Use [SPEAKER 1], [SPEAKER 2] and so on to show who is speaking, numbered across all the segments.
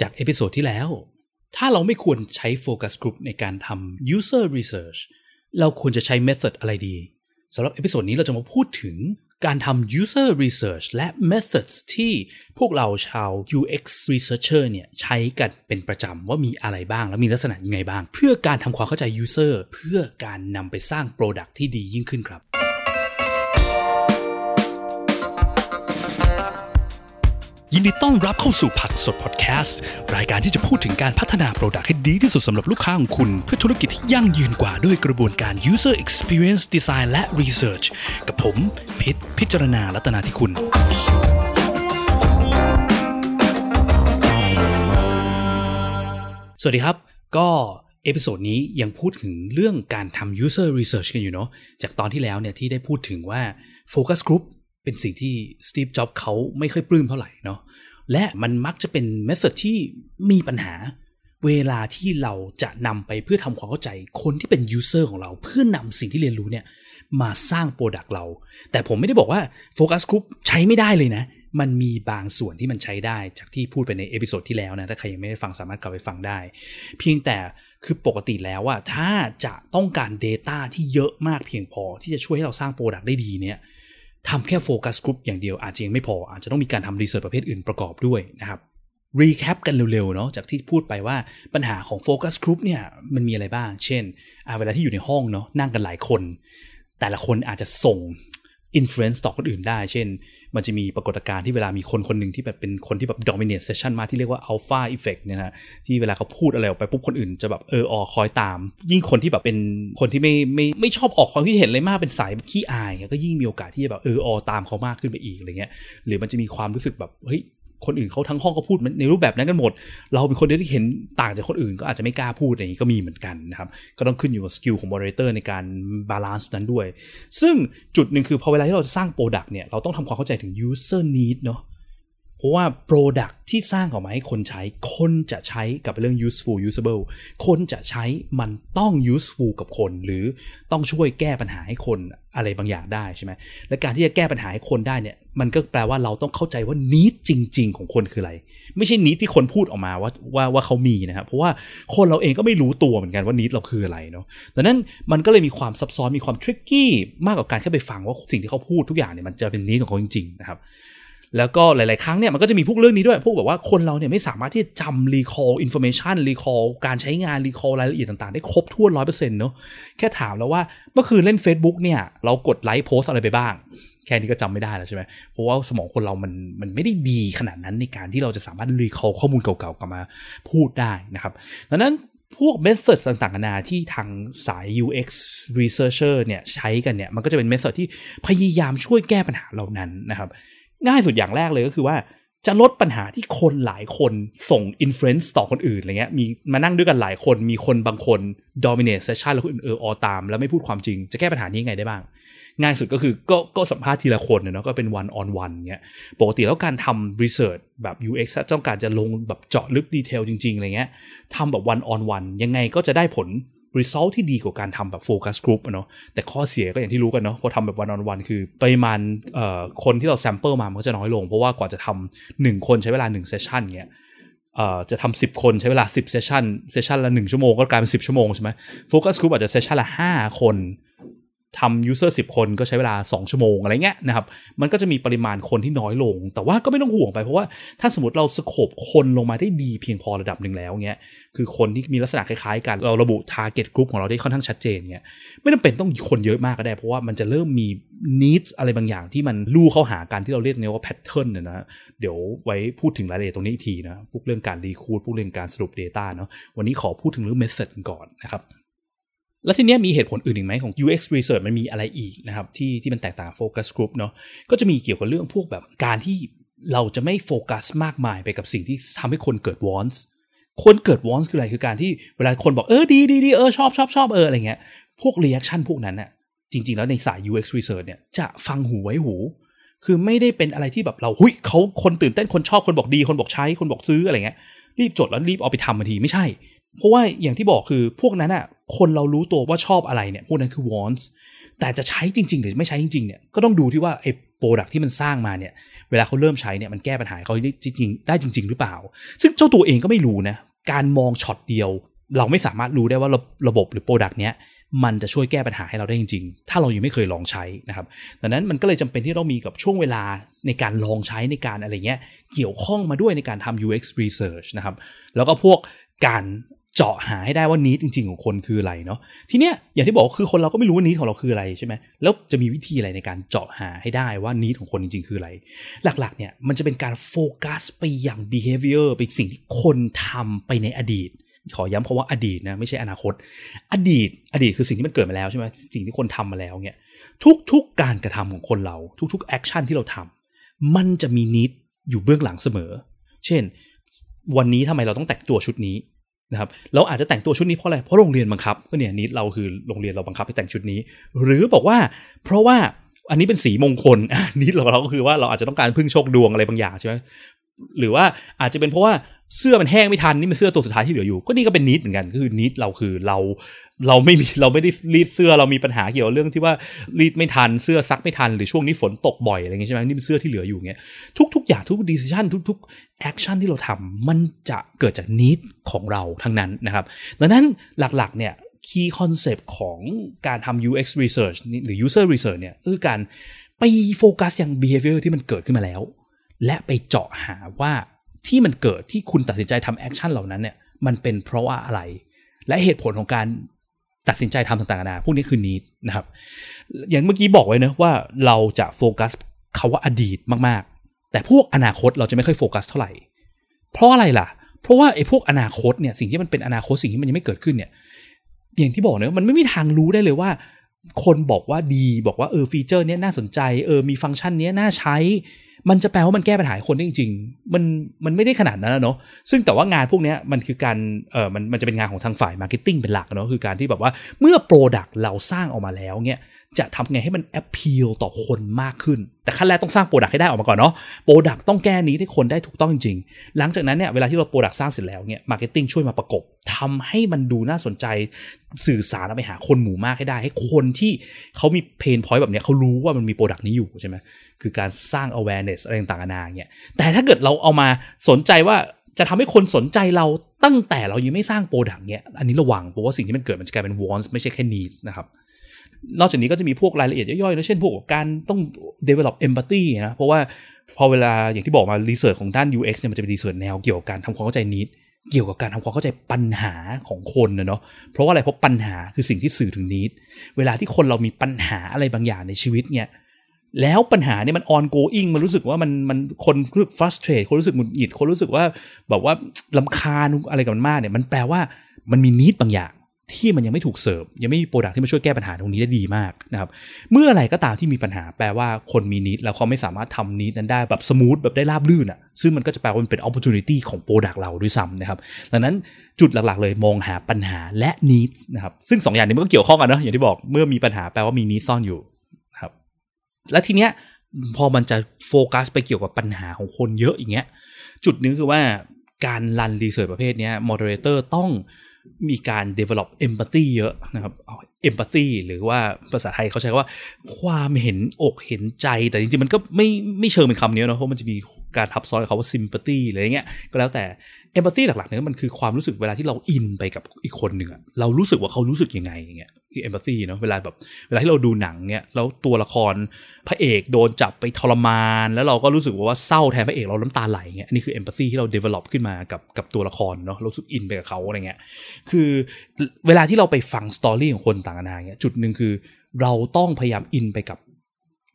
[SPEAKER 1] จาก episode ที่แล้ว ถ้าเราไม่ควรใช้ focus group ในการทำ user research เราควรจะใช้ method อะไรดีสำหรับ episode นี้เราจะมาพูดถึงการทำ user research และ methods ที่พวกเราชาว UX researcher เนี่ยใช้กันเป็นประจำว่ามีอะไรบ้าง และมีลักษณะยังไงบ้าง เพื่อการทำความเข้าใจ user เพื่อการนำไปสร้าง product ที่ดียิ่งขึ้นครับ ยินดีต้อนรับเข้าสู่ผักสดพอดแคสต์รายการที่จะพูดถึงการพัฒนา product ให้ดีที่สุดสำหรับลูกค้าของคุณ เพื่อธุรกิจที่ยั่งยืนกว่าด้วยกระบวนการ user experience design และ research กับผมพิษพิจารณาลัตนาที่คุณ สวัสดีครับ ก็ episode นี้ยังพูดถึงเรื่องการทำ user research กันอยู่เนาะจากตอนที่แล้วเนี่ยที่ได้พูดถึงว่า focus group เป็นสิ่งที่ Steve Jobs เขาไม่ค่อยปลื้มเท่าไหร่เนาะและมันมักจะเป็น method ที่มีปัญหา เวลาที่เราจะนำไปเพื่อทำความเข้าใจคนที่เป็น user ของเรา เพื่อนำสิ่งที่เรียนรู้เนี่ยมาสร้าง product เรา แต่ผมไม่ได้บอกว่า focus group ใช้ไม่ได้เลยนะ มันมีบางส่วนที่มันใช้ได้จากที่พูดไปใน episode ที่แล้วนะ ถ้าใครยังไม่ได้ฟังสามารถกลับไปฟังได้ เพียงแต่คือปกติแล้วว่าถ้าจะต้องการ Data ที่เยอะมากเพียงพอที่จะช่วยให้เราสร้าง product ได้ดีเนี่ย ทำแค่ focus group อย่างเดียวอาจจะยังไม่พอ อาจจะต้องมีการทำ research ประเภทอื่นประกอบด้วยนะครับ recap กันเร็วๆเนาะจากที่พูดไปว่าปัญหาของ focus group เนี่ยมันมีอะไรบ้าง เช่นเวลาที่อยู่ในห้องเนาะนั่งกันหลายคน แต่ละคนอาจจะส่ง influence ต่อคนอื่นได้ เช่น มันจะมีปรากฏการณ์ที่เวลามีคนคนหนึ่งที่แบบเป็นคนที่แบบ dominate session มาที่เรียกว่า alpha effect เนี่ยนะที่เวลาเขาพูดอะไรออกไปปุ๊บคนอื่นจะแบบเออออคอยตาม ยิ่งคนที่แบบเป็นคนที่ไม่ไม่ไม่ชอบออกความคิดเห็นเลยมากเป็นสายขี้อาย ก็ยิ่งมีโอกาสที่จะแบบเออออตามเขามากขึ้นไปอีกอะไรเงี้ยหรือมันจะมีความรู้สึกแบบเฮ้ย คนอื่นเขาทั้งห้องก็พูดในรูปแบบนั้นกันหมด เราเป็นคนที่เห็นต่างจากคนอื่นก็อาจจะไม่กล้าพูดอย่างนี้ก็มีเหมือนกันนะครับ ก็ต้องขึ้นอยู่กับ skill ของ moderator ในการ balance นั้นด้วย ซึ่งจุดหนึ่งคือพอเวลาที่เราจะสร้าง product เนี่ยเราต้องทำความเข้าใจถึง user need เนาะ เพราะว่า Product ที่สร้างออกมาให้คนใช้ คนจะใช้กับเรื่อง useful usable คนจะใช้มันต้อง useful กับคน หรือต้องช่วยแก้ปัญหาให้คนอะไรบางอย่างได้ใช่ไหมและการที่จะแก้ปัญหาให้คนได้เนี่ย มันก็แปลว่าเราต้องเข้าใจว่า need จริง ๆ ของคนคืออะไร ไม่ใช่ need ที่คนพูดออกมาว่าว่าว่าเขามีนะครับ เพราะว่าคนเราเองก็ไม่รู้ตัวเหมือนกันว่า need เราคืออะไรเนาะดังนั้นมันก็เลยมีความซับซ้อนมีความ tricky มากกว่าการแค่ไปฟังว่าสิ่งที่เขาพูดทุกอย่างเนี่ยมันจะเป็น need ของเขาจริงๆนะครับ แล้วก็หลาย ๆ ครั้งเนี่ยมันก็จะมีพวกเรื่องนี้ด้วยพวกแบบว่าคนเราเนี่ยไม่สามารถที่จะจำ recall information recall การใช้งาน recall รายละเอียดต่าง ๆ ได้ครบถ้วนร้อยเปอร์เซ็นต์เนาะแค่ถามแล้วว่าเมื่อคืนเล่น Facebook เนี่ย เรากด like post อะไรไปบ้าง แค่นี้ก็จำไม่ได้แล้วใช่ไหมเพราะว่าสมองคนเรามันมันไม่ได้ดีขนาดนั้นในการที่เราจะสามารถ recall ข้อมูลเก่า ๆ กลับมาพูดได้นะครับดังนั้นพวก method ต่างๆนานาที่ทางสาย UX researcher เนี่ยใช้กันเนี่ยมันก็จะเป็น method ที่พยายามช่วยแก้ปัญหาเหล่านั้นนะครับ ง่ายสุดอย่างแรกเลยก็คือว่าจะลดปัญหาที่คนหลายคนส่ง influence ต่อคนอื่นอะไรเงี้ยมีมานั่งด้วยกันหลายคนมีคนบางคน dominate session แล้วคนอื่นเอออตาม แล้วไม่พูดความจริงจะแก้ปัญหานี้ไงได้บ้าง ง่ายสุดก็คือก็ก็สัมภาษณ์ทีละคนเนาะก็เป็น one on one เงี้ยปกติแล้วการทำ research แบบ UX ต้องการจะลงแบบเจาะลึก detail จริง ๆอะไรเงี้ยทำแบบ one on one ยังไงก็จะได้ผล result ที่ดีกว่าการทำแบบ focus group เนาะแต่ข้อเสียก็อย่างที่รู้กันเนาะพอทำแบบ one on one คือปริมาณคนที่เรา sample มามันก็จะน้อยลง เพราะว่ากว่าจะทำหนึ่งคนใช้เวลาหนึ่ง session เงี้ยจะทำสิบคนใช้เวลาสิบ session session ละหนึ่งชั่วโมงก็กลายเป็นสิบชั่วโมงใช่ไหม focus group อาจจะ session ละห้าคน ทำ user สิบคนก็ใช้เวลา 2 ชั่วโมงอะไรเงี้ยนะครับ มันก็จะมีปริมาณคนที่น้อยลง แต่ว่าก็ไม่ต้องห่วงไปเพราะว่าถ้าสมมติเรา scope คนลงมาได้ดีเพียงพอระดับหนึ่งแล้วเงี้ย คือคนที่มีลักษณะคล้ายๆ กันเราระบุ target group ของเราได้ค่อนข้างชัดเจนเงี้ย ไม่จำเป็นต้องคนเยอะมากก็ได้ เพราะว่ามันจะเริ่มมี need อะไรบางอย่างที่มันลู่เข้าหากันที่เราเรียกเนี่ยว่า pattern นะเดี๋ยวไว้พูดถึงรายละเอียดตรงนี้อีกทีนะพวกเรื่องการ recruit พวกเรื่องการสรุป Data เนาะวันนี้ขอพูดถึงเรื่อง method ก่อนนะครับ แล้วทีนี้มีเหตุผลอื่นอีกไหมของ UX research มันมีอะไรอีกนะครับที่ที่มันแตกต่าง focus group เนาะก็จะมีเกี่ยวกับเรื่องพวกแบบการที่เราจะไม่โฟกัสมากมายไปกับสิ่งที่ทำให้คนเกิด wants คนเกิด wants คืออะไรคือการที่เวลาคนบอกเออดีดีดีเออชอบชอบชอบเอออะไรเงี้ยพวก reaction พวกนั้นน่ะจริง ๆ แล้วในสาย UX research เนี่ยจะฟังหูไว้หู คือไม่ได้เป็นอะไรที่แบบเราหุยเขาคนตื่นเต้นคนชอบคนบอกดี คนบอกใช้คนบอกซื้ออะไรเงี้ยรีบจดแล้วรีบเอาไปทำทันทีไม่ใช่ เพราะว่าอย่างที่บอกคือพวกนั้นอะคนเรารู้ตัวว่าชอบอะไรเนี่ยพวกนั้นคือ wants แต่จะใช้จริง ๆ หรือไม่ใช้จริงๆเนี่ยก็ต้องดูที่ว่าไอ้product ที่มันสร้างมาเนี่ย เวลาเขาเริ่มใช้เนี่ยมันแก้ปัญหาเขาได้จริงได้จริง ๆ หรือเปล่า ซึ่งเจ้าตัวเองก็ไม่รู้นะการมองช็อตเดียว เราไม่สามารถรู้ได้ว่าระระบบหรือ product เนี้ยมันจะช่วยแก้ปัญหาให้เราได้จริง ๆ ถ้าเรายังไม่เคยลองใช้นะครับดังนั้นมันก็เลยจำเป็นที่ต้องมีกับช่วงเวลาในการลองใช้ในการอะไรเงี้ย เกี่ยวข้องมาด้วยในการทำ UX research นะครับ แล้วก็พวกการ เจาะหาให้ได้ว่า need จริง ๆ ของคนคืออะไรเนาะทีเนี้ยอย่างที่บอกคือคนเราก็ไม่รู้ว่า need ของเราคืออะไรใช่ไหมแล้วจะมีวิธีอะไรในการเจาะหาให้ได้ว่า need ของคนจริง ๆ คืออะไร หลักๆเนี่ยมันจะเป็นการโฟกัสไปอย่าง behavior ไปสิ่งที่คนทำไปในอดีต ขอย้ำคำว่าอดีตนะไม่ใช่อนาคต อดีต อดีตคือสิ่งที่มันเกิดมาแล้วใช่ไหมสิ่งที่คนทำมาแล้วเนี่ยทุกๆการกระทำของคนเรา ทุกๆ action ที่เราทำมันจะมี need อยู่เบื้องหลังเสมอ เช่น วันนี้ทำไมเราต้องแต่งตัวชุดนี้ นะครับเราอาจจะแต่งตัวชุดนี้เพราะอะไรเพราะโรงเรียนบังคับก็เนี่ย need เราคือโรงเรียนเราบังคับให้แต่งชุดนี้ หรือบอกว่าเพราะว่าอันนี้เป็นสีมงคล need เราเราก็คือว่าเราอาจจะต้องการพึ่งโชคดวงอะไรบางอย่างใช่ไหมหรือว่าอาจจะเป็นเพราะว่าเสื้อมันแห้งไม่ทันนี่เป็นเสื้อตัวสุดท้ายที่เหลืออยู่ ก็นี่ก็เป็น need เหมือนกันก็คือ need เราคือเรา เราไม่มีเราไม่ได้รีดเสื้อเรามีปัญหาเกี่ยวกับเรื่องที่ว่ารีดไม่ทันเสื้อซักไม่ทันหรือช่วงนี้ฝนตกบ่อยอะไรเงี้ยใช่ไหมนี่เป็นเสื้อที่เหลืออยู่เงี้ยทุกๆอย่างทุก decision ทุกๆ action ที่เราทำมันจะเกิดจาก need ของเราทั้งนั้นนะครับดังนั้นหลักๆเนี่ย key concept ของการทำ UX research หรือ user research เนี่ยคือการไปโฟกัสอย่าง behavior ที่มันเกิดขึ้นมาแล้ว และไปเจาะหาว่าที่มันเกิดที่คุณตัดสินใจทำ action เหล่านั้นเนี่ยมันเป็นเพราะว่าอะไร และเหตุผลของการ ตัดสินใจทำต่างๆนาพวกนี้คือ need นะครับ อย่างเมื่อกี้บอกไว้นะว่าเราจะโฟกัสคำว่าอดีตมากๆ แต่พวกอนาคตเราจะไม่ค่อยโฟกัสเท่าไหร่ เพราะอะไรล่ะ เพราะว่าไอ้พวกอนาคตเนี่ยสิ่งที่มันเป็นอนาคตสิ่งที่มันยังไม่เกิดขึ้นเนี่ยอย่างที่บอกเนาะมันไม่มีทางรู้ได้เลยว่า คนบอกว่าดีบอกว่าเออ feature เนี้ยน่าสนใจเออมีฟังก์ชันเนี้ยน่าใช้ มันจะแปลว่ามันแก้ปัญหาคนได้จริงๆ มันมันไม่ได้ขนาดนั้นเนาะซึ่งแต่ว่างานพวกนี้มันคือการเออมันมันจะเป็นงานของทางฝ่าย marketing เป็นหลักเนาะคือการที่แบบว่าเมื่อ product เราสร้างออกมาแล้วเนี่ยจะทำไงให้มันแอปพ a ลต่อคนมากขึ้น แต่ขั้นแรกต้องสร้าง product ให้ได้ออกมาก่อนเนาะ product ต้องแก้ need ให้คนได้ถูกต้องจริง หลังจากนั้นเนี่ยเวลาที่เรา product สร้างเสร็จแล้วเนี่ย marketing ช่วยมาประกบ ทำให้มันดูน่าสนใจสื่อสารไปหาคนหมู่มากให้ได้ ให้คนที่เขามี pain point แบบนี้เขารู้ว่ามันมี product นี้อยู่ใช่ไหมคือการสร้าง awareness อะไรต่างๆนานาเนี่ยแต่ถ้าเกิดเราเอามาสนใจว่าจะทำให้คนสนใจเราตั้งแต่เรายังไม่สร้าง product เนี่ยอันนี้ระวังเพราะว่าสิ่งที่มันเกิดมันจะกลายเป็น wants ไม่ใช่แค่ needs นะครับนอกจากนี้ก็จะมีพวกรายละเอียดย่อยๆนะเช่นพวกการต้อง develop empathy นะเพราะว่าพอเวลาอย่างที่บอกมา research ของด้าน UX เนี่ยมันจะเป็น research แนวเกี่ยวกับการทำความเข้าใจ need เกี่ยวกับการทำความเข้าใจปัญหาของคนนะเนาะเพราะว่าอะไรเพราะปัญหาคือสิ่งที่สื่อถึงนิดเวลาที่คนเรามีปัญหาอะไรบางอย่างในชีวิตเนี่ยแล้วปัญหาเนี่ยมัน ongoing มันรู้สึกว่ามันมันคนรู้สึก frustrate คนรู้สึกหงุดหงิดคนรู้สึกว่าแบบว่าลำคาญอะไรกับมันมากเนี่ยมันแปลว่ามันมี need บางอย่าง ที่มันยังไม่ถูกเสิร์ฟยังไม่มี product ที่มาช่วยแก้ปัญหาตรงนี้ได้ดีมากนะครับเมื่ออะไรก็ตามที่มีปัญหาแปลว่าคนมี need แล้วเขาไม่สามารถทำ need นั้นได้แบบ smooth แบบได้ราบลื่นอะซึ่งมันก็จะแปลว่ามันเป็นโอกาสของ product เราด้วยซ้ำนะครับดังนั้นจุดหลักๆเลยมองหาปัญหาและ need นะครับซึ่ง2 อย่างนี้มันก็เกี่ยวข้องกันเนาะอย่างที่บอกเมื่อมีปัญหาแปลว่ามี need ซ่อนอยู่ครับและทีเนี้ยพอมันจะโฟกัสไปเกี่ยวกับปัญหาของคนเยอะอย่างเงี้ยจุดนึงคือว่าการรันรีเสิร์ชประเภทนี้มอดเรเตอร์ต้อง มีการ develop empathy เยอะนะครับ empathy หรือว่าภาษาไทยเขาใช้ว่า ความเห็นอกเห็นใจ แต่จริงๆ มันก็ไม่ไม่เชิงเป็นคำนี้นะเพราะมันจะมี การทับซ้อนเขาว่า sympathy อะไรเงี้ยก็แล้วแต่ empathy หลักๆเนี่ยมันคือความรู้สึกเวลาที่เราอินไปกับอีกคนหนึ่งอะเรารู้สึกว่าเขารู้สึกยังไงอย่างเงี้ยคือ empathy เนาะเวลาแบบเวลาที่เราดูหนังเนี่ยแล้วตัวละครพระเอกโดนจับไปทรมาน แล้วเราก็รู้สึกว่าเศร้าแทนพระเอกเราน้ำตาไหลเงี้ยนี่คือ empathy ที่เรา develop ขึ้นมากับกับตัวละครเนาะเรารู้สึกอินไปกับเขาอะไรเงี้ยคือเวลาที่เราไปฟัง story ของคนต่างๆนาเงี้ยจุดหนึ่งคือเราต้องพยายามอินไปกับ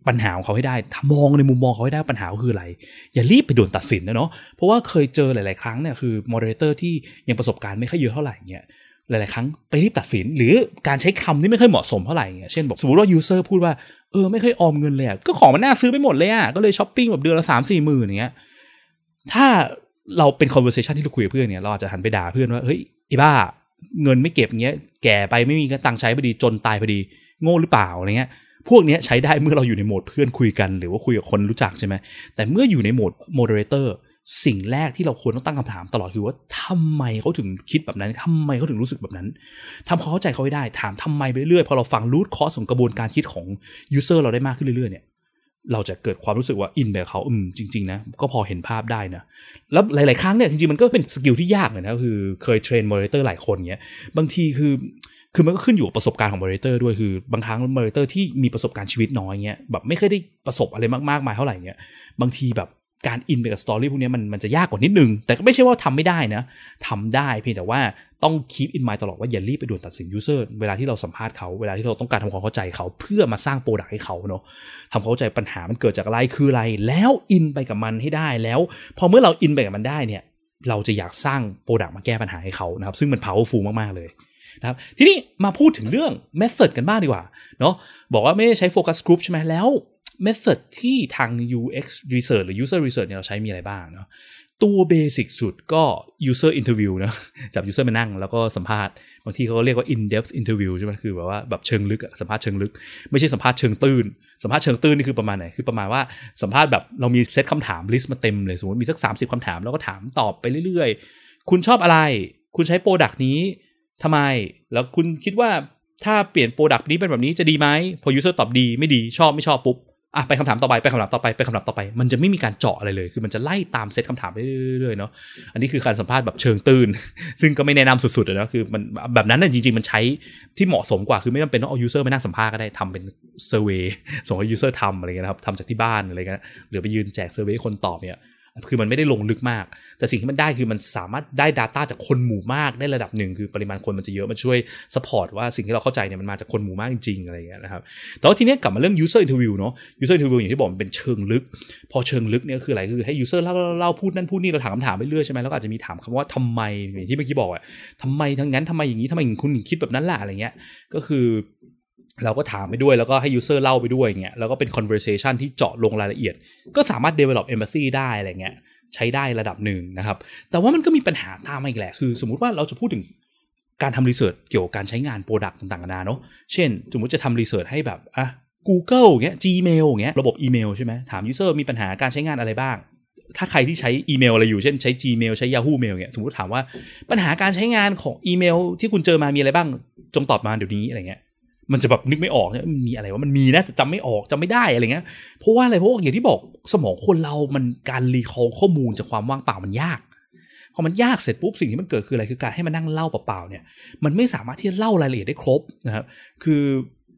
[SPEAKER 1] ปัญหาของเขาให้ได้ถ้ามองในมุมมองเขาให้ได้ปัญหาคืออะไร อย่ารีบไปด่วนตัดสินนะเนาะเพราะว่าเคยเจอหลาย ๆ ครั้งเนี่ยคือ moderator ที่ยังประสบการณ์ไม่ค่อยเยอะเท่าไหร่เงี้ยหลาย ๆ ครั้งไปรีบตัดสิน หรือการใช้คำที่ไม่ค่อยเหมาะสมเท่าไหร่เงี้ยเช่นบอกสมมติว่า user พูดว่าเออไม่ค่อยออมเงินเลยก็ของมันน่าซื้อไปหมดเลยอะก็เลยช้อปปิ้งแบบเดือนละสามสี่หมื่นอย่างเงี้ยถ้าเราเป็น conversation ที่เราคุยกับเพื่อนเนี่ยเราอาจจะหันไปด่าเพื่อนว่าเฮ้ยไอ้บ้าเงินไม่เก็บเงี้ยแก่ไปไม่มีตังค์ใช้พอดีจนตายพอดีโง่หรือเปล่าอะไรเงี้ย พวกนี้ใช้ได้เมื่อเราอยู่ในโหมดเพื่อนคุยกัน หรือว่าคุยกับคนรู้จักใช่ไหมแต่เมื่ออยู่ในโหมด moderator สิ่งแรกที่เราควรต้องตั้งคำถามตลอดคือว่าทำไมเขาถึงคิดแบบนั้นทำไมเขาถึงรู้สึกแบบนั้นทำความเข้าใจเขาให้ได้ถามทำไมไปเรื่อยพอเราฟัง root cause ของกระบวนการคิดของ user เราได้มากขึ้นเรื่อยๆเนี่ยเราจะเกิดความรู้สึกว่าอินแบบเขาอืมจริง ๆ นะ ก็พอเห็นภาพได้นะ แล้วหลาย ๆ ครั้งเนี่ยจริง ๆ มันก็เป็น skill ที่ยากเลยนะคือเคย train moderator หลายคนเงี้ยบางทีคือ คือมันก็ขึ้นอยู่กับประสบการณ์ของ moderator ด้วยคือบางครั้ง moderator ที่มีประสบการณ์ชีวิตน้อยเงี้ยแบบไม่เคยได้ประสบอะไรมากๆมายเท่าไหร่เงี้ยบางทีแบบการอินไปกับ story พวกนี้มันมันจะยากกว่านิดนึง แต่ก็ไม่ใช่ว่าทำไม่ได้นะทำได้เพียงแต่ว่าต้อง keep in mind ตลอดว่าอย่ารีบไปด่วนตัดสิน user เวลาที่เราสัมภาษณ์เขาเวลาที่เราต้องการทำความเข้าใจเขาเพื่อมาสร้าง product ให้เขาเนาะทำความเข้าใจปัญหามันเกิดจากอะไรคืออะไร แล้วอินไปกับมันให้ได้แล้ว พอเมื่อเราอินไปกับมันได้เนี่ย เราจะอยากสร้าง product มาแก้ปัญหาให้เขานะครับซึ่งมัน powerful มากๆเลย นะครับทีนี้มาพูดถึงเรื่อง method กันบ้างดีกว่าเนาะบอกว่าไม่ได้ใช้ focus group ใช่ไหมแล้ว method ที่ทาง UX research หรือ user research เนี่ยเราใช้มีอะไรบ้างเนาะตัว basic สุดก็ user interview นะจับ user มานั่งแล้วก็สัมภาษณ์ บางทีเขาก็เรียกว่า in depth interview ใช่ไหมคือแบบว่าแบบเชิงลึกสัมภาษณ์เชิงลึก ไม่ใช่สัมภาษณ์เชิงตื้น สัมภาษณ์เชิงตื้นนี่คือประมาณไหน คือประมาณว่าสัมภาษณ์แบบเรามีเซตคำถาม list มาเต็มเลย สมมติมีสัก 30คำถาม แล้วก็ถามตอบไปเรื่อยๆ คุณชอบอะไร คุณใช้ product นี้ ทำไม แล้วคุณคิดว่าถ้าเปลี่ยน product นี้เป็นแบบนี้จะดีไหมพอ user ตอบดีไม่ดีชอบไม่ชอบปุ๊บอะไปคำถามต่อไปไปคำถามต่อไปไปคำถามต่อไป มันจะไม่มีการเจาะอะไรเลย คือมันจะไล่ตามเซตคำถามไปเรื่อยๆเนาะอันนี้คือการสัมภาษณ์แบบเชิงตื้น ซึ่งก็ไม่แนะนำสุดๆนะคือมันแบบนั้นน่ะจริง ๆ มันใช้ที่เหมาะสมกว่าคือไม่จำเป็นต้องเอา user มานั่งสัมภาษณ์ก็ได้ทำเป็น survey ส่งให้ user ทำอะไรเงี้ยครับทำจากที่บ้านอะไรเงี้ยหรือไปยืนแจก survey คนตอบเนี่ย คือมันไม่ได้ลงลึกมาก แต่สิ่งที่มันได้คือมันสามารถได้ Data จากคนหมู่มากได้ระดับหนึ่งคือปริมาณคนมันจะเยอะมันช่วยสปอร์ตว่าสิ่งที่เราเข้าใจเนี่ยมันมาจากคนหมู่มากจริงๆอะไรอย่างเงี้ยนะครับแต่ว่าทีนี้กลับมาเรื่อง user interview เนาะ user interview อย่างที่บอกมันเป็นเชิงลึก พอเชิงลึกเนี่ยคืออะไรคือให้ user เล่าเล่าพูดนั่นพูดนี่เราถามคำถามไปเรื่อยใช่ไหมแล้วก็อาจจะมีถามคำว่าทำไมอย่างที่เมื่อกี้บอกอะทำไมทั้งนั้นทำไมอย่างนี้ทำไมคุณคิดแบบนั้นล่ะอะไรเงี้ยก็คือ เราก็ถามไปด้วยแล้วก็ให้ user เล่าไปด้วยอย่างเงี้ยแล้วก็เป็น conversation ที่เจาะลงรายละเอียด ก็สามารถ develop empathy ได้อะไรเงี้ยใช้ได้ระดับหนึ่งนะครับ แต่ว่ามันก็มีปัญหาตามมาอีกแหละ คือสมมติว่าเราจะพูดถึงการทำ research เกี่ยวกับการใช้งาน product ต่างๆนานาเนาะเช่น สมมติจะทำ research ให้แบบอะ Google เงี้ย Gmail เงี้ยระบบอีเมลใช่ไหมถาม user มีปัญหาการใช้งานอะไรบ้าง ถ้าใครที่ใช้อีเมลอะไรอยู่เช่นใช้ Gmail ใช้ Yahoo Mail เงี้ยสมมติถามว่าปัญหาการใช้งานของอีเมล ที่คุณเจอมามีอะไรบ้างจงตอบมาเดี๋ยวนี้อะไรเงี้ย มันจะแบบนึกไม่ออกเนี่ยมีอะไรวะมันมีนะแต่จำไม่ออกจำไม่ได้อะไรเงี้ยเพราะว่าอะไรเพราะว่าอย่างที่บอกสมองคนเรามันการรีคอลข้อมูลจากความว่างเปล่ามันยากพอมันยากเสร็จปุ๊บสิ่งที่มันเกิดคืออะไรคือการให้มันนั่งเล่าเปล่าๆเนี่ยมันไม่สามารถที่จะเล่ารายละเอียดได้ครบนะครับคือ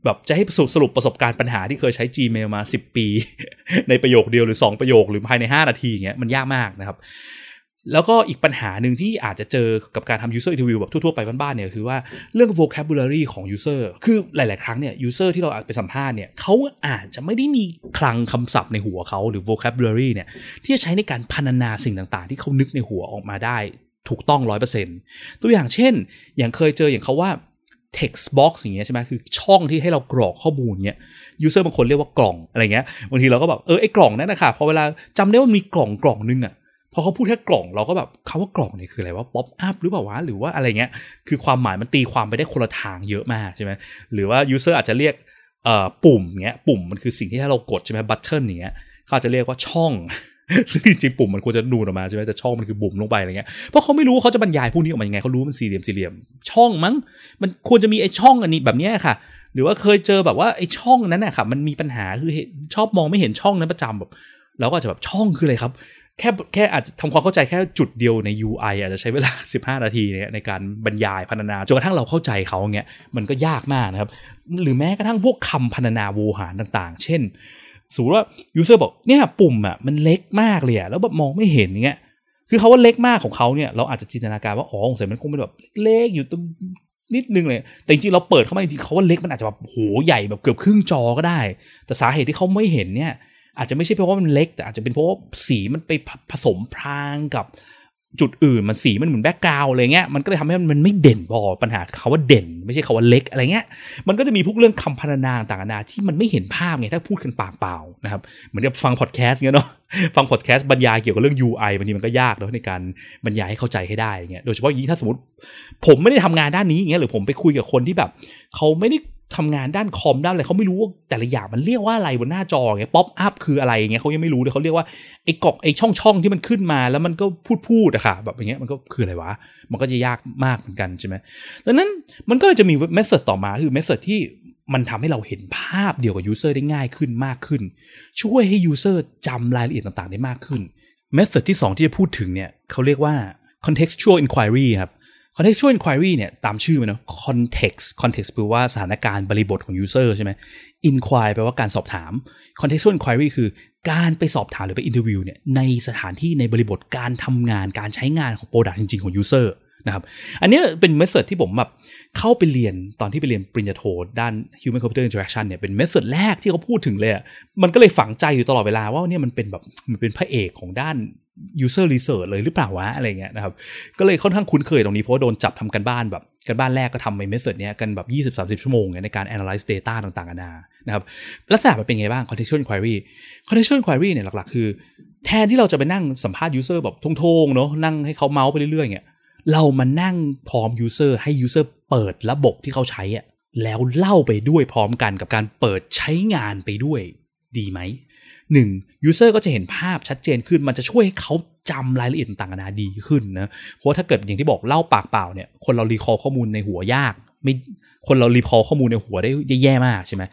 [SPEAKER 1] แบบจะให้สรุปประสบการณ์ปัญหาที่เคยใช้ Gmail มา 10 ปี ในประโยคเดียวหรือ 2 ประโยคหรือภายใน 5 นาทีเงี้ยมันยากมากนะครับ แล้วก็อีกปัญหาหนึ่งที่อาจจะเจอกับการทำ user interview แบบทั่ว ๆ ไปบ้านๆเนี่ยคือว่าเรื่อง vocabulary ของ user คือหลาย ๆ ครั้งเนี่ย user ที่เราไปสัมภาษณ์เนี่ยเขาอาจจะไม่ได้มีคลังคำศัพท์ในหัวเขาหรือ vocabulary เนี่ยที่จะใช้ในการพรรณนาสิ่งต่างๆ ที่เขานึกในหัวออกมาได้ถูกต้อง 100%ตัวอย่างเช่น อย่างเคยเจออย่างเขาว่า text box อย่างเงี้ยใช่ไหมคือช่องที่ให้เรากรอกข้อมูลเงี้ย user บางคนเรียกว่ากล่องอะไรเงี้ยบางทีเราก็แบบเออไอ้กล่องนั่นนะคะพอเวลาจำได้ว่ามีกล่องกล่องนึงอะ พอเขาพูดแค่กล่องเราก็แบบคำว่ากล่องเนี่ยคืออะไรวะ pop-up หรือเปล่าวะหรือว่าอะไรเงี้ย คือความหมายมันตีความไปได้คนละทางเยอะมากใช่ไหมหรือว่า user อร์อาจจะเรียกปุ่มเงี้ยปุ่มมันคือสิ่งที่ถ้าเรากดใช่ไหม button อย่างเงี้ยเขาจะเรียกว่าช่องซึ่งจริงๆปุ่มมันควรจะนูนออกมาใช่ไหมแต่ช่องมันคือบุ๋มลงไปอะไรเงี้ยเพราะเขาไม่รู้เขาจะบรรยายพวกนี้ออกมายังไงเขารู้มันสี่เหลี่ยมสี่เหลี่ยมช่องมั้งมันควรจะมีไอ้ช่องอันนี้แบบนี้ค่ะ หรือว่าเคยเจอแบบว่าไอ้ช่องนั้นน่ะค่ะ มันมีปัญหาคือชอบมองไม่เห็นช่องนั้นประจำแบบเราก็จะแบบช่องคืออะไรครับ แค่แค่อาจจะทำความเข้าใจแค่จุดเดียวใน UI อาจจะใช้เวลา 15 นาทีเนี่ยในการบรรยายพรรณนาจนกระทั่งเราเข้าใจเขาเงี้ยมันก็ยากมากนะครับ หรือแม้กระทั่งพวกคำพรรณนาโวหารต่าง ๆ เช่นสมมติว่ายูเซอร์บอกเนี่ยปุ่มอะมันเล็กมากเลยอะแล้วแบบมองไม่เห็นเงี้ยคือเขาว่าเล็กมากของเขาเนี่ยเราอาจจะจินตนาการว่าอ๋อสงสัยมันคงเป็นแบบเล็กอยู่ตรงนิดนึงเลย แต่จริงๆเราเปิดเข้ามาจริงๆเขาว่าเล็กมันอาจจะแบบโหใหญ่แบบเกือบครึ่งจอก็ได้ แต่สาเหตุที่เขาไม่เห็นเนี่ย อาจจะไม่ใช่เพราะว่ามันเล็ก แต่อาจจะเป็นเพราะว่าสีมันไปผสมพรางกับจุดอื่นมันสีมันเหมือน background อะไรเงี้ยมันก็เลยทำให้มันไม่เด่นพอปัญหาเขาว่าเด่น ไม่ใช่เขาว่าเล็กอะไรเงี้ยมันก็จะมีพวกเรื่องคำพรรณนาต่างๆนาที่มันไม่เห็นภาพไงถ้าพูดกันปากเปล่านะครับเหมือนกับฟังพอดแคสต์เงี้ยเนาะฟังพอดแคสต์บรรยายเกี่ยวกับเรื่อง UI บางทีมันก็ยากเนาะในการบรรยายให้เข้าใจให้ได้เงี้ยโดยเฉพาะยิ่งถ้าสมมติผมไม่ได้ทำงานด้านนี้เงี้ยหรือผมไปคุยกับคนที่แบบ เขาไม่ได้ ทำงานด้านคอมด้านอะไรเขาไม่รู้ว่าแต่ละอย่างมันเรียกว่าอะไรบนหน้าจอเงี้ย pop-up คืออะไรเงี้ยเขายังไม่รู้เลยเขาเรียกว่าไอ้กล่องไอ้ช่องช่องที่มันขึ้นมา แล้วมันก็ผุดผุดอะค่ะแบบอย่างเงี้ยมันก็คืออะไรวะ มันก็จะยากมากเหมือนกันใช่ไหมดังนั้นมันก็จะมี method ต่อมาคือ method ที่มันทำให้เราเห็นภาพเดียวกับ user ได้ง่ายขึ้นมากขึ้น ช่วยให้ user จำรายละเอียดต่างๆ ได้มากขึ้น method ที่ 2 ที่จะพูดถึงเนี่ยเขาเรียกว่า contextual inquiry ครับ contextual inquiry เนี่ยตามชื่อมันเนาะ context context แปลว่าสถานการณ์บริบทของ user ใช่ไหม inquire แปลว่าการสอบถาม contextual inquiry คือการไปสอบถามหรือไป interview เนี่ยในสถานที่ในบริบทการทำงานการใช้งานของ product จริง ๆ ของ user นะครับ อันนี้เป็นเมธอดที่ผมแบบเข้าไปเรียนตอนที่ไปเรียนปริญญาโทด้าน human computer interaction เนี่ยเป็นเมธอดแรกที่เขาพูดถึงเลยมันก็เลยฝังใจอยู่ตลอดเวลาว่าเนี่ยมันเป็นแบบมันเป็นพระเอกของด้าน user research เลยหรือเปล่าวะอะไรเงี้ยนะครับ ก็เลยค่อนข้างคุ้นเคยตรงนี้เพราะว่าโดนจับทำกันบ้านแบบกันบ้านแรกก็ทำในเมธอดเนี้ยกันแบบ 20-30 ชั่วโมงในการ analyze data ต่างๆนานานะครับลักษณะมันเป็นไงบ้าง contextual inquiry contextual inquiry เนี่ยหลักๆ คือ แทนที่เราจะไปนั่งสัมภาษณ์ user แบบตรงๆเนาะนั่งให้เขาเมาท์ไปเรื่อยๆเงี้ย เรามานั่งพร้อม user ให้ user เปิดระบบที่เขาใช้อะแล้วเล่าไปด้วยพร้อมกันกับการเปิดใช้งานไปด้วยดีไหมหนึ่ง user ก็จะเห็นภาพชัดเจนขึ้น มันจะช่วยให้เขาจำรายละเอียดต่างๆนานาดีขึ้นนะ เพราะถ้าเกิดอย่างที่บอกเล่าปากเปล่าเนี่ย คนเรา recall ข้อมูลในหัวยาก ไม่คนเรารีพอข้อมูลในหัวได้แย่มากใช่ไหม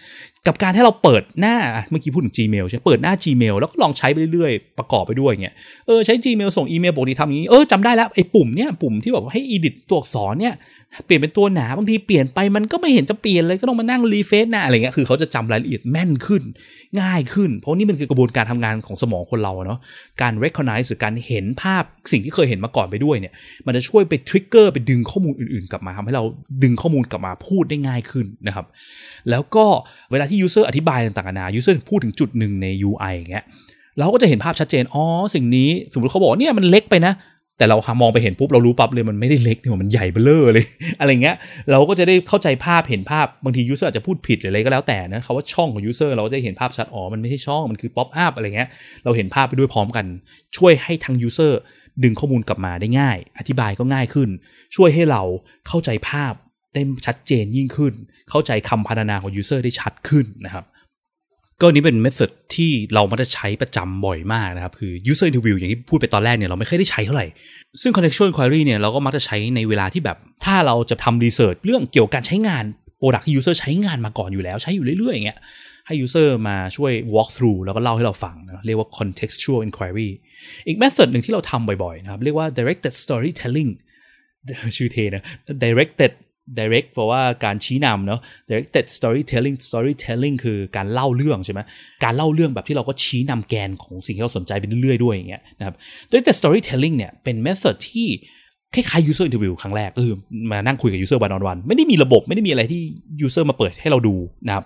[SPEAKER 1] กับการที่เราเปิดหน้าเมื่อกี้พูดถึง Gmail ใช่เปิดหน้า Gmail แล้วก็ลองใช้ไปเรื่อยๆ ประกอบไปด้วยเงี้ยเออใช้ Gmail ส่งอีเมลปกติทำอย่างนี้เออจำได้แล้วไอ้ปุ่มเนี้ยปุ่มที่แบบให้ edit ตัวอักษรเนี่ย เปลี่ยนเป็นตัวหนาบางทีเปลี่ยนไปมันก็ไม่เห็นจะเปลี่ยนเลยก็ต้องมานั่ง refresh หน้าอะไรเงี้ยคือเขาจะจำรายละเอียดแม่นขึ้น ง่ายขึ้น เพราะนี่มันคือกระบวนการทำงานของสมองคนเราเนาะการ recognize หรือการเห็นภาพสิ่งที่เคยเห็นมาก่อนไปด้วยเนี่ย มันจะช่วยไป trigger ไปดึงข้อมูลอื่นๆ กลับมาทำให้เราดึงข้อมูลกลับมาพูดได้ง่ายขึ้นนะครับ แล้วก็เวลาที่ user อธิบายต่างๆนานา user พูดถึงจุดหนึ่งใน UI อย่างเงี้ยเราก็จะเห็นภาพชัดเจน อ๋อ สิ่งนี้ สมมติเขาบอกเนี่ยมันเล็กไปนะ แต่เรามองไปเห็นปุ๊บเรารู้ปั๊บเลยมันไม่ได้เล็กนี่มันใหญ่เบ้อเลอเลย อะไรเงี้ยเราก็จะได้เข้าใจภาพเห็นภาพบางที user อาจจะพูดผิดหรืออะไรก็แล้วแต่นะเขาว่าช่องของ user เราจะเห็นภาพชัดอ๋อมันไม่ใช่ช่องมันคือ pop-up อะไรเงี้ยเราเห็นภาพไปด้วยพร้อมกัน ช่วยให้ทาง user ดึงข้อมูลกลับมาได้ง่าย อธิบายก็ง่ายขึ้น ช่วยให้เราเข้าใจภาพได้ชัดเจนยิ่งขึ้น เข้าใจคำพรรณนาของ user ได้ชัดขึ้นนะครับ ก็นี้เป็น method ที่เรามักจะใช้ประจำบ่อยมากนะครับ คือ user interview อย่างที่พูดไปตอนแรกเนี่ยเราไม่เคยได้ใช้เท่าไหร่ ซึ่ง contextual inquiry เนี่ยเราก็มักจะใช้ในเวลาที่แบบ ถ้าเราจะทำ research เรื่องเกี่ยวกับการใช้งาน product ที่ user ใช้งานมาก่อนอยู่แล้วใช้อยู่เรื่อยๆอย่างเงี้ยให้ user มาช่วย walk through แล้วก็เล่าให้เราฟังนะเรียกว่า contextual inquiry อีก method หนึ่งที่เราทำบ่อยๆนะครับเรียกว่า directed storytelling ชื่อเทนะ directed direct เพราะว่าการชี้นำเนาะ directed storytelling storytelling คือการเล่าเรื่องใช่ไหมการเล่าเรื่องแบบที่เราก็ชี้นำแกนของสิ่งที่เราสนใจไปเรื่อยๆด้วยอย่างเงี้ยนะครับ directed storytelling เนี่ยเป็น method ที่คล้ายๆ user interview ครั้งแรกก็คือมานั่งคุยกับ user one on one ไม่ได้มีระบบไม่ได้มีอะไรที่ user มาเปิดให้เราดูนะครับ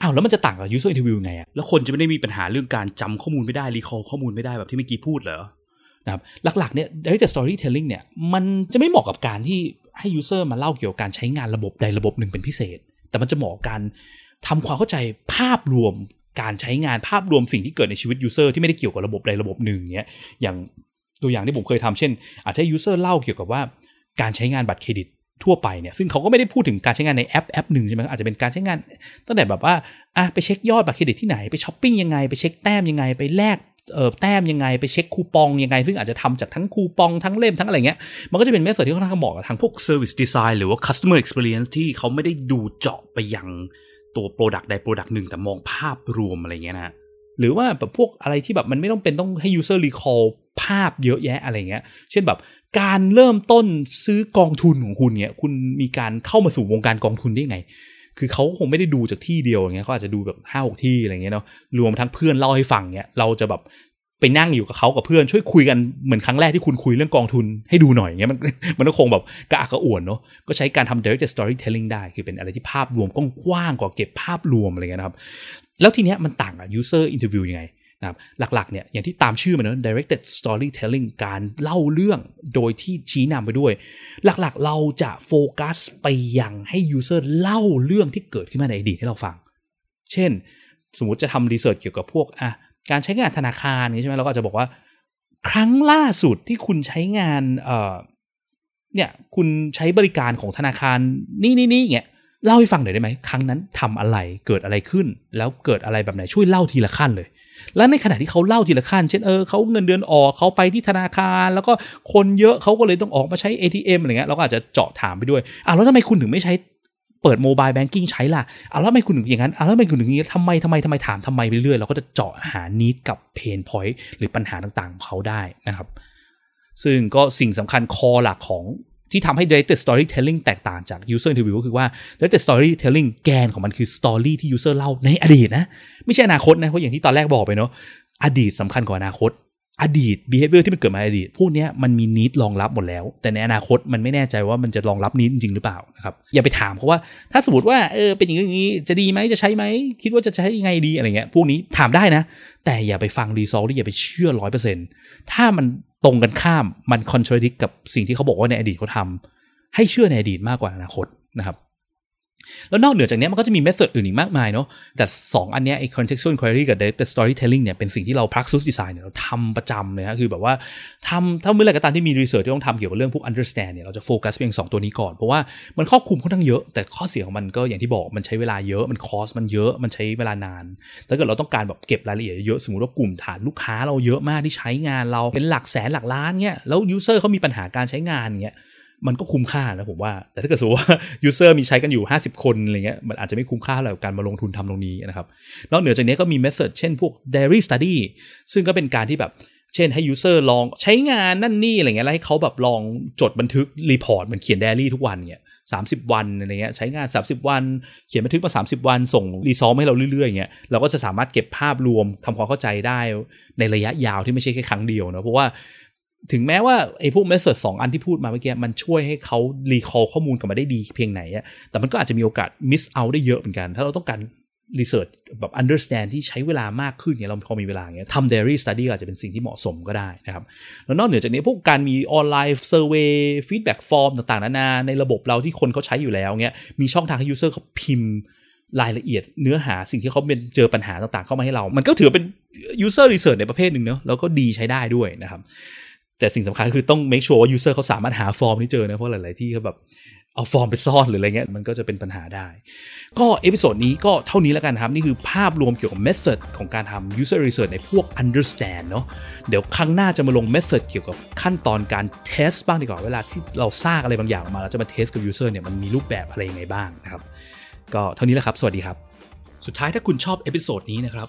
[SPEAKER 1] อ้าวแล้วมันจะต่างกับ user interview ไงอะแล้วคนจะไม่ได้มีปัญหาเรื่องการจำข้อมูลไม่ได้ recall ข้อมูลไม่ได้แบบที่เมื่อกี้พูดเหรอนะครับหลักๆเนี่ย directed storytelling เนี่ยมันจะไม่เหมาะกับการที่ ให้ user มาเล่าเกี่ยวกับการใช้งานระบบใดระบบหนึ่งเป็นพิเศษ แต่มันจะเหมาะการทำความเข้าใจภาพรวมการใช้งานภาพรวมสิ่งที่เกิดในชีวิต user ที่ไม่ได้เกี่ยวกับระบบใดระบบหนึ่งเนี้ยอย่างตัวอย่างที่ผมเคยทำเช่น อาจจะ user เล่าเกี่ยวกับว่าการใช้งานบัตรเครดิตทั่วไปเนี่ยซึ่งเขาก็ไม่ได้พูดถึงการใช้งานในแอปแอปหนึ่งใช่ไหมอาจจะเป็นการใช้งานตั้งแต่แบบว่าอะไปเช็คยอดบัตรเครดิตที่ไหนไปช้อปปิ้งยังไงไปเช็คแต้มยังไงไปแลก แต้มยังไงไปเช็คคูปองยังไง ซึ่งอาจจะทำจากทั้งคูปองทั้งเล่มทั้งอะไรเงี้ย มันก็จะเป็น method ที่ค่อนข้างเหมาะกับทางพวก Service Design หรือว่า Customer Experience ที่เขาไม่ได้ดูเจาะไปยังตัว Product ใด Product หนึ่งแต่มองภาพรวมอะไรเงี้ยนะหรือว่าแบบพวกอะไรที่แบบมันไม่ต้องเป็นต้องให้ user recall ภาพเยอะแยะอะไรเงี้ย เช่นแบบการเริ่มต้นซื้อกองทุนของคุณเนี่ย คุณมีการเข้ามาสู่วงการกองทุนได้ไง คือเขาคงไม่ได้ดูจากที่เดียวอย่างเงี้ยเขาอาจจะดูแบบห้าหกที่อะไรเงี้ยเนาะรวมทั้งเพื่อนเล่าให้ฟังเนี่ยเราจะแบบไปนั่งอยู่กับเขากับเพื่อนช่วยคุยกันเหมือนครั้งแรกที่คุณคุยเรื่องกองทุนให้ดูหน่อยเงี้ยมันมันก็คงแบบกระอักกระอ่วนเนาะก็ใช้การทำ direct storytelling ได้ คือเป็นอะไรที่ภาพรวมกว้างกว่าเก็บภาพรวมอะไรเงี้ยนะครับ แล้วทีเนี้ยมันต่างกับ user interview ยังไง นะครับหลักๆเนี่ยอย่างที่ตามชื่อมันเนาะ directed storytelling การเล่าเรื่องโดยที่ชี้นำไปด้วย หลักๆ เราจะโฟกัสไปยังให้ user เล่าเรื่องที่เกิดขึ้นมาในอดีตให้เราฟัง เช่น สมมติจะทำรีเสิร์ชเกี่ยวกับพวกอะการใช้งานธนาคารนี้ใช่ไหมเราก็จะบอกว่า ครั้งล่าสุดที่คุณใช้งานเอ่อเนี่ยคุณใช้บริการของธนาคารนี่นี่นี่เงี้ยเล่าให้ฟังหน่อยได้ไหมครั้งนั้นทำอะไรเกิดอะไรขึ้น แล้วเกิดอะไรแบบไหนช่วยเล่าทีละขั้นเลย แล้วในขณะที่เขาเล่าทีละขั้น เช่นเออเขาเงินเดือนออกเขาไปที่ธนาคาร แล้วก็คนเยอะเขาก็เลยต้องออกมาใช้ ATM อะไรเงี้ยเราก็อาจจะเจาะถามไปด้วยอะแล้วทำไมคุณถึงไม่ใช้เปิด mobile banking ใช้ล่ะเอาแล้วทำไมคุณถึงอย่างนั้นเอาแล้วทำไมคุณถึงอย่างนี้ทำไมทำไมทำไมถามทำไมไปเรื่อยเราก็จะเจาะหา need กับ pain point หรือปัญหาต่างๆของเขาได้นะครับ ซึ่งก็สิ่งสำคัญคอหลักของ ที่ทำให้ directed storytelling แตกต่างจาก user interview ก็คือว่า directed storytelling แกนของมันคือ story ที่ user เล่าในอดีตนะ ไม่ใช่อนาคตนะ เพราะอย่างที่ตอนแรกบอกไปเนาะอดีตสำคัญกว่าอนาคต อดีต behavior ที่มันเกิดมาอดีต พวกนี้มันมี need รองรับหมดแล้ว แต่ในอนาคตมันไม่แน่ใจว่ามันจะรองรับ need จริงหรือเปล่านะครับอย่าไปถามเขาว่าถ้าสมมติว่าเออเป็นอย่างนี้จะดีไหมจะใช้ไหมคิดว่าจะใช้ยังไงดีอะไรเงี้ยพวกนี้ถามได้นะ แต่อย่าไปฟังรีซอลที่อย่าไปเชื่อร้อยเปอร์เซ็นต์ถ้ามัน ตรงกันข้ามมันคอนทราดิกกับสิ่งที่เขาบอกว่าในอดีตเขาทำให้เชื่อในอดีตมากกว่าอนาคตนะครับ แล้วนอกเหนือจากนี้มันก็จะมีเมธอดอื่นอีกมากมายเนาะแต่ 2 อันเนี้ยไอ้ contextual inquiry กับ directed storytelling เนี่ยเป็นสิ่งที่เรา practice design เนี่ยเราทำประจำเลยฮะคือแบบว่าทำถ้าเมื่อไรก็ตามที่มี research ที่ต้องทำเกี่ยวกับเรื่องพวก understand เนี่ยเราจะโฟกัสเพียงสองตัวนี้ก่อน เพราะว่ามันครอบคลุมค่อนข้างเยอะ แต่ข้อเสียของมันก็อย่างที่บอกมันใช้เวลาเยอะมันคอสมันเยอะมันใช้เวลานานถ้าเกิดเราต้องการแบบเก็บรายละเอียดเยอะสมมติว่ากลุ่มฐานลูกค้าเราเยอะมากที่ใช้งานเราเป็นหลักแสนหลักล้านเนี่ยแล้ว user เขามีปัญหาการใช้งานเงี้ย มันก็คุ้มค่านะผมว่า แต่ถ้าเกิดสมมติว่า user มีใช้กันอยู่ 50 คนอะไรเงี้ยมันอาจจะไม่คุ้มค่าเลยกับการมาลงทุนทำตรงนี้นะครับนอกเหนือจากนี้ก็มี method เช่นพวก diary study ซึ่งก็เป็นการที่แบบเช่นให้ user ลองใช้งานนั่นนี่อะไรเงี้ยแล้วให้เขาแบบลองจดบันทึกรีพอร์ตเหมือนเขียน diary ทุกวันเงี้ยสาวันอะไรเงี้ยใช้งาน 30 วัน เขียนบันทึกมา 30 วัน ส่ง result ให้เราเรื่อยๆเงี้ยเราก็จะสามารถเก็บภาพรวมทำความเข้าใจได้ในระยะยาวที่ไม่ใช่แค่ครั้งเดียวนะเพราะว่า ถึงแม้ว่าไอ้พวกเมสเซจสองอันที่พูดมาเมื่อกี้มันช่วยให้เขา recall ข้อมูลกลับมาได้ดีเพียงไหนอะแต่มันก็อาจจะมีโอกาส miss เอาได้เยอะเหมือนกัน ถ้าเราต้องการ research แบบ understand ที่ใช้เวลามากขึ้นเนี่ยเราพอมีเวลาเงี้ยทำ diary study อาจจะเป็นสิ่งที่เหมาะสมก็ได้นะครับ แล้วนอกเหนือจากนี้พวกการมีออนไลน์ survey feedback form ต่างๆ นานา ในระบบเราที่คนเขาใช้อยู่แล้วเงี้ยมีช่องทางให้ user เขาพิมพ์รายละเอียดเนื้อหาสิ่งที่เขาเป็นเจอปัญหาต่างๆ เข้ามาให้เรา มันก็ถือเป็น user research ในประเภทหนึ่งเนาะแล้วก็ดีใช้ได้ด้วยนะครับ แต่สิ่งสำคัญคือต้อง make sure ว่า user เขาสามารถหาฟอร์มนี้เจอนะเพราะหลาย ๆ ที่เขาแบบเอาฟอร์มไปซ่อนหรืออะไรเงี้ยมันก็จะเป็นปัญหาได้ ก็ episode นี้ก็เท่านี้แล้วกันครับ นี่คือภาพรวมเกี่ยวกับ method ของการทำ user research ในพวก understand เนาะเดี๋ยวครั้งหน้าจะมาลง method เกี่ยวกับขั้นตอนการ test บ้างดีกว่าเวลาที่เราสร้างอะไรบางอย่างออกมาเราจะมา test กับ user เนี่ยมันมีรูปแบบอะไรยังไงบ้างนะครับก็เท่านี้แหละครับ สวัสดีครับ สุดท้ายถ้าคุณชอบ episode นี้นะครับ